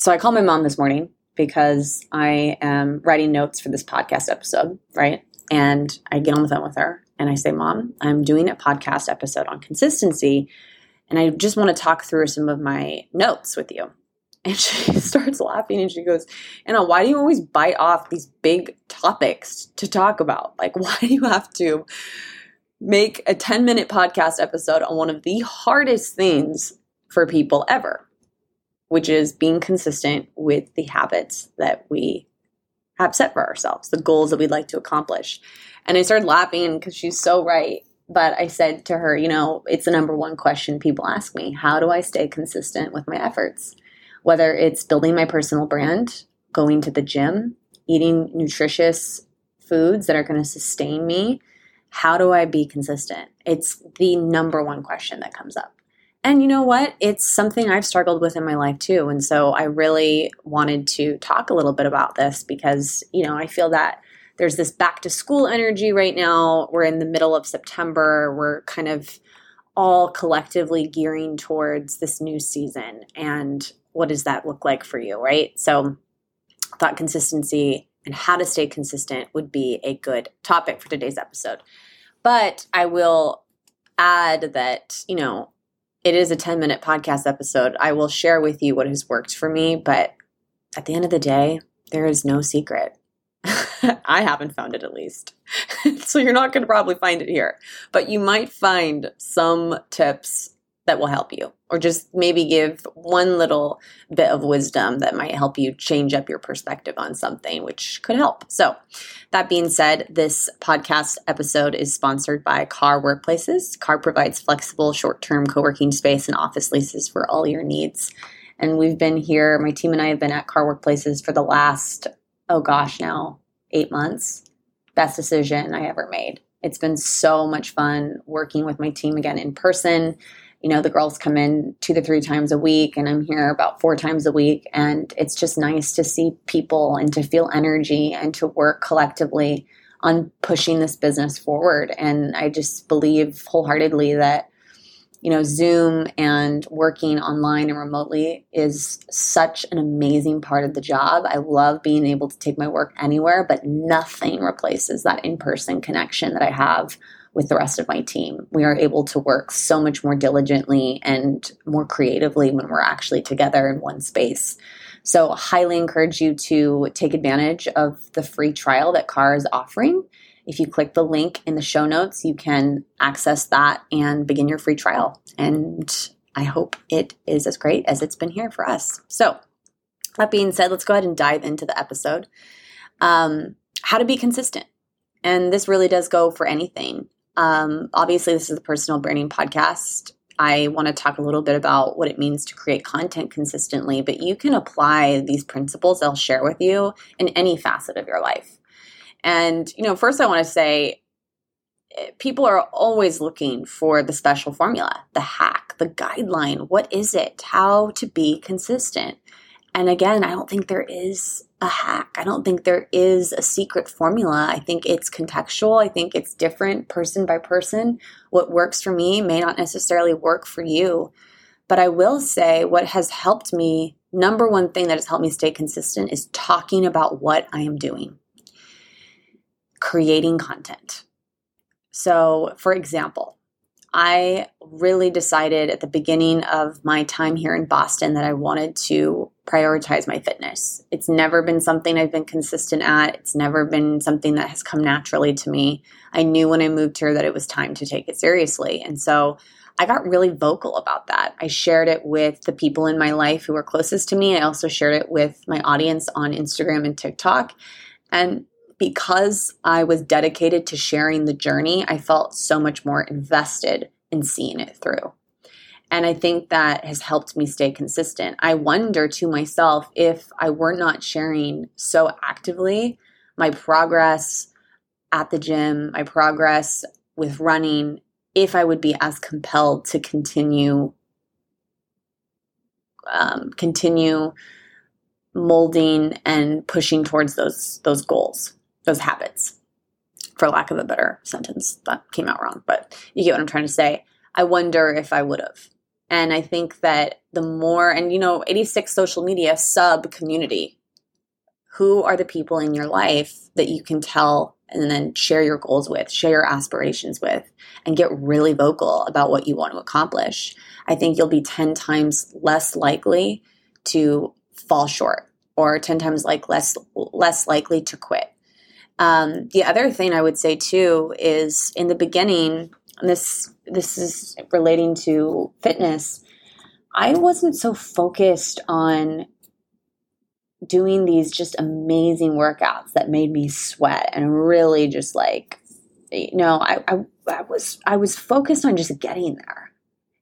so I called my mom this morning because I am writing notes for this podcast episode, right? And I get on the phone with her and I say, Mom, I'm doing a podcast episode on consistency. And I just want to talk through some of my notes with you. And she starts laughing and she goes, Anna, why do you always bite off these big topics to talk about? Like, why do you have to make a 10 minute podcast episode on one of the hardest things for people ever, which is being consistent with the habits that we have set for ourselves, the goals that we'd like to accomplish? And I started laughing because she's so right. But I said to her, you know, it's the number one question people ask me How do I stay consistent with my efforts? whether it's building my personal brand, going to the gym, eating nutritious foods that are going to sustain me, how do I be consistent? It's the number one question that comes up. And you know what? It's something I've struggled with in my life too. And so I really wanted to talk a little bit about this because, you know, I feel that there's this back to school energy right now. We're in the middle of September. We're kind of all collectively gearing towards this new season. And what does that look like for you, right? So, thought consistency and how to stay consistent would be a good topic for today's episode. But I will add that, you know, it is a 10 minute podcast episode. I will share with you what has worked for me, but at the end of the day, there is no secret. I haven't found it at least. so you're not going to probably find it here, but you might find some tips that will help you, or just maybe give one little bit of wisdom that might help you change up your perspective on something, which could help. So, that being said, this podcast episode is sponsored by Carr Workplaces. Carr provides flexible short term co working space and office leases for all your needs. And we've been here, my team and I have been at Carr Workplaces for the last, oh gosh, now eight months. Best decision I ever made. It's been so much fun working with my team again in person you know, the girls come in two to three times a week, and I'm here about four times a week. And it's just nice to see people and to feel energy and to work collectively on pushing this business forward. And I just believe wholeheartedly that, you know, Zoom and working online and remotely is such an amazing part of the job. I love being able to take my work anywhere, but nothing replaces that in person connection that I have with the rest of my team. We are able to work so much more diligently and more creatively when we're actually together in one space. So, highly encourage you to take advantage of the free trial that Carr is offering. If you click the link in the show notes, you can access that and begin your free trial. And I hope it is as great as it's been here for us. So, that being said, let's go ahead and dive into the episode. Um, how to be consistent. And this really does go for anything. Um, obviously, this is a personal branding podcast. I want to talk a little bit about what it means to create content consistently, but you can apply these principles I'll share with you in any facet of your life. And, you know, first I want to say eh, people are always looking for the special formula, the hack, the guideline. What is it? How to be consistent. And again, I don't think there is a hack. I don't think there is a secret formula. I think it's contextual. I think it's different person by person. What works for me may not necessarily work for you. But I will say what has helped me, number one thing that has helped me stay consistent is talking about what I am doing, creating content. So, for example, I really decided at the beginning of my time here in Boston that I wanted to prioritize my fitness. It's never been something I've been consistent at. It's never been something that has come naturally to me. I knew when I moved here that it was time to take it seriously. And so I got really vocal about that. I shared it with the people in my life who were closest to me. I also shared it with my audience on Instagram and TikTok. And because I was dedicated to sharing the journey, I felt so much more invested in seeing it through. And I think that has helped me stay consistent. I wonder to myself if I were not sharing so actively my progress at the gym, my progress with running, if I would be as compelled to continue um, continue molding and pushing towards those those goals those habits, for lack of a better sentence. That came out wrong, but you get what I'm trying to say. I wonder if I would have. And I think that the more, and you know, 86 social media sub community, who are the people in your life that you can tell and then share your goals with, share your aspirations with, and get really vocal about what you want to accomplish? I think you'll be 10 times less likely to fall short or 10 times like less less likely to quit. Um, the other thing I would say too is in the beginning, this this is relating to fitness. I wasn't so focused on doing these just amazing workouts that made me sweat and really just like you know I, I, I was I was focused on just getting there.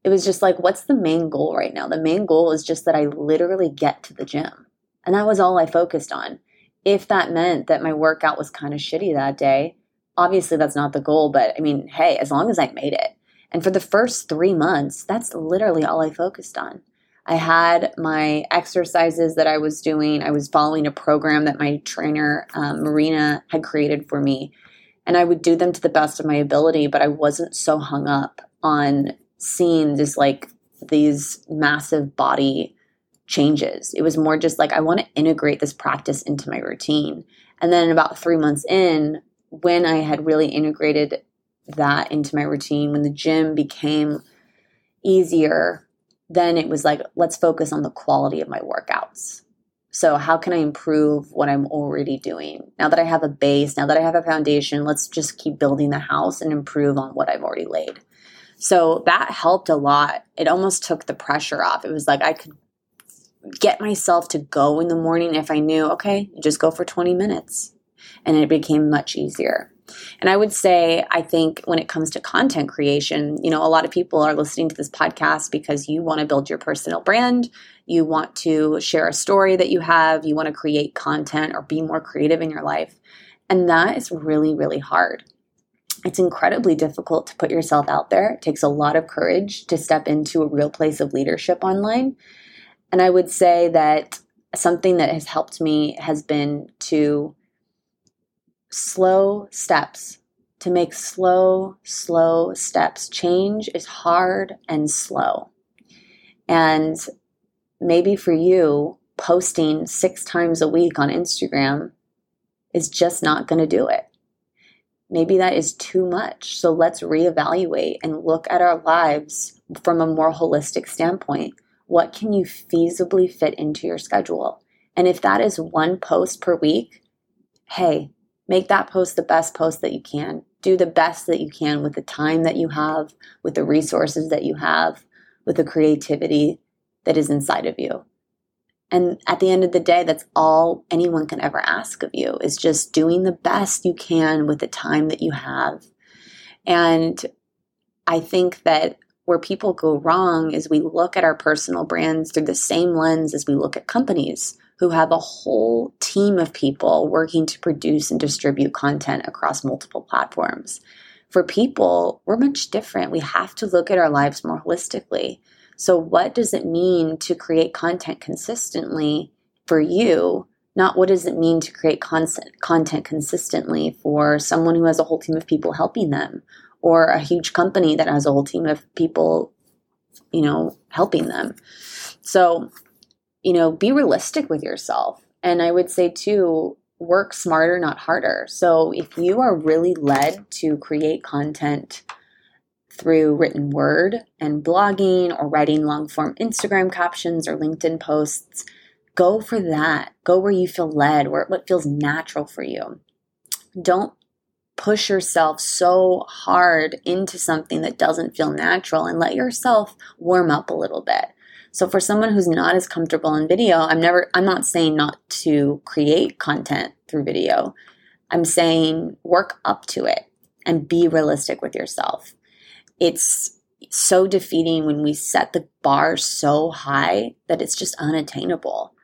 It was just like what's the main goal right now? The main goal is just that I literally get to the gym. And that was all I focused on. If that meant that my workout was kind of shitty that day, obviously that's not the goal, but I mean, hey, as long as I made it. And for the first three months, that's literally all I focused on. I had my exercises that I was doing. I was following a program that my trainer, um, Marina, had created for me. And I would do them to the best of my ability, but I wasn't so hung up on seeing this like these massive body changes. It was more just like, I want to integrate this practice into my routine. And then about three months in, when I had really integrated that into my routine, when the gym became easier, then it was like, let's focus on the quality of my workouts. So, how can I improve what I'm already doing? Now that I have a base, now that I have a foundation, let's just keep building the house and improve on what I've already laid. So, that helped a lot. It almost took the pressure off. It was like I could get myself to go in the morning if I knew, okay, just go for 20 minutes. And it became much easier. And I would say, I think when it comes to content creation, you know, a lot of people are listening to this podcast because you want to build your personal brand. You want to share a story that you have. You want to create content or be more creative in your life. And that is really, really hard. It's incredibly difficult to put yourself out there. It takes a lot of courage to step into a real place of leadership online. And I would say that something that has helped me has been to slow steps, to make slow, slow steps. Change is hard and slow. And maybe for you, posting six times a week on Instagram is just not going to do it. Maybe that is too much. So let's reevaluate and look at our lives from a more holistic standpoint what can you feasibly fit into your schedule? And if that is one post per week, hey, make that post the best post that you can. Do the best that you can with the time that you have, with the resources that you have, with the creativity that is inside of you. And at the end of the day, that's all anyone can ever ask of you is just doing the best you can with the time that you have. And I think that where people go wrong is we look at our personal brands through the same lens as we look at companies who have a whole team of people working to produce and distribute content across multiple platforms. For people, we're much different. We have to look at our lives more holistically. So, what does it mean to create content consistently for you? Not what does it mean to create content, consistently for someone who has a whole team of people helping them or a huge company that has a whole team of people, you know, helping them. So, you know, be realistic with yourself. And I would say too, work smarter, not harder. So if you are really led to create content through written word and blogging or writing long form Instagram captions or LinkedIn posts, go for that. Go where you feel led, where what feels natural for you. Don't push yourself so hard into something that doesn't feel natural and let yourself warm up a little bit. So for someone who's not as comfortable in video, I'm never I'm not saying not to create content through video. I'm saying work up to it and be realistic with yourself. It's so defeating when we set the bar so high that it's just unattainable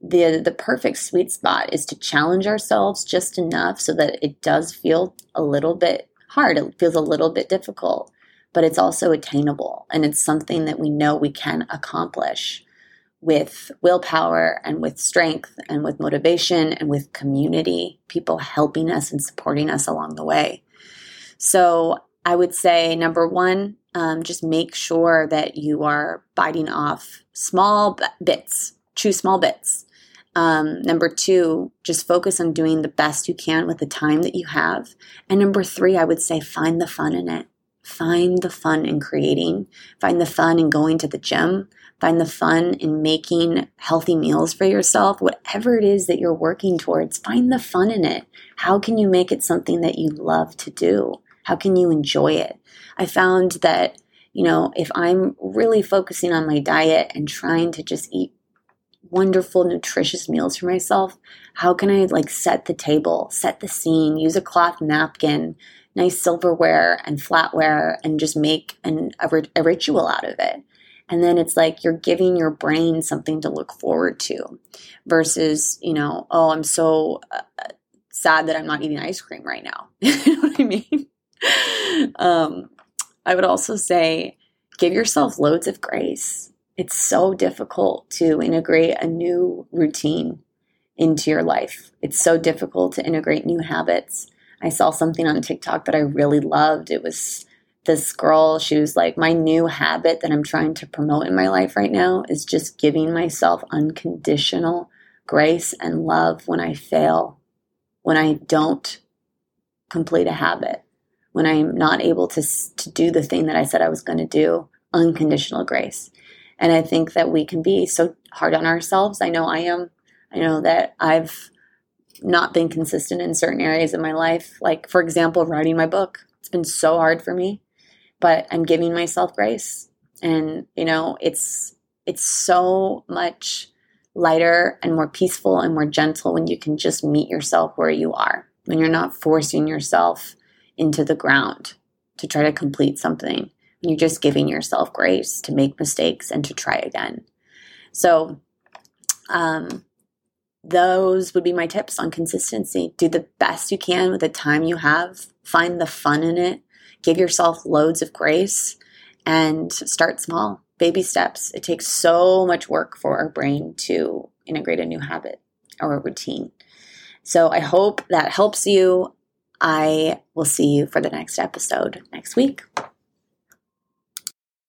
the the perfect sweet spot is to challenge ourselves just enough so that it does feel a little bit hard. It feels a little bit difficult but it's also attainable. And it's something that we know we can accomplish with willpower and with strength and with motivation and with community people helping us and supporting us along the way. So I would say number one, um, just make sure that you are biting off small b- bits, chew small bits. Um, number two, just focus on doing the best you can with the time that you have. And number three, I would say find the fun in it. Find the fun in creating, find the fun in going to the gym, find the fun in making healthy meals for yourself, whatever it is that you're working towards, find the fun in it. How can you make it something that you love to do? How can you enjoy it? I found that, you know, if I'm really focusing on my diet and trying to just eat wonderful, nutritious meals for myself, how can I like set the table, set the scene, use a cloth napkin, nice silverware and flatware, and just make an, a, a ritual out of it? And then it's like you're giving your brain something to look forward to versus, you know, oh, I'm so uh, sad that I'm not eating ice cream right now. you know what I mean? um, I would also say give yourself loads of grace. It's so difficult to integrate a new routine into your life. It's so difficult to integrate new habits. I saw something on TikTok that I really loved. It was this girl, she was like, My new habit that I'm trying to promote in my life right now is just giving myself unconditional grace and love when I fail, when I don't complete a habit when I'm not able to, to do the thing that I said I was going to do, unconditional grace. And I think that we can be so hard on ourselves. I know I am. I know that I've not been consistent in certain areas of my life. Like, for example, writing my book. It's been so hard for me, but I'm giving myself grace. And, you know, it's, it's so much lighter and more peaceful and more gentle when you can just meet yourself where you are, when you're not forcing yourself into the ground to try to complete something. You're just giving yourself grace to make mistakes and to try again. So, um, those would be my tips on consistency. Do the best you can with the time you have, find the fun in it, give yourself loads of grace, and start small, baby steps. It takes so much work for our brain to integrate a new habit or a routine. So I hope that helps you. I will see you for the next episode next week.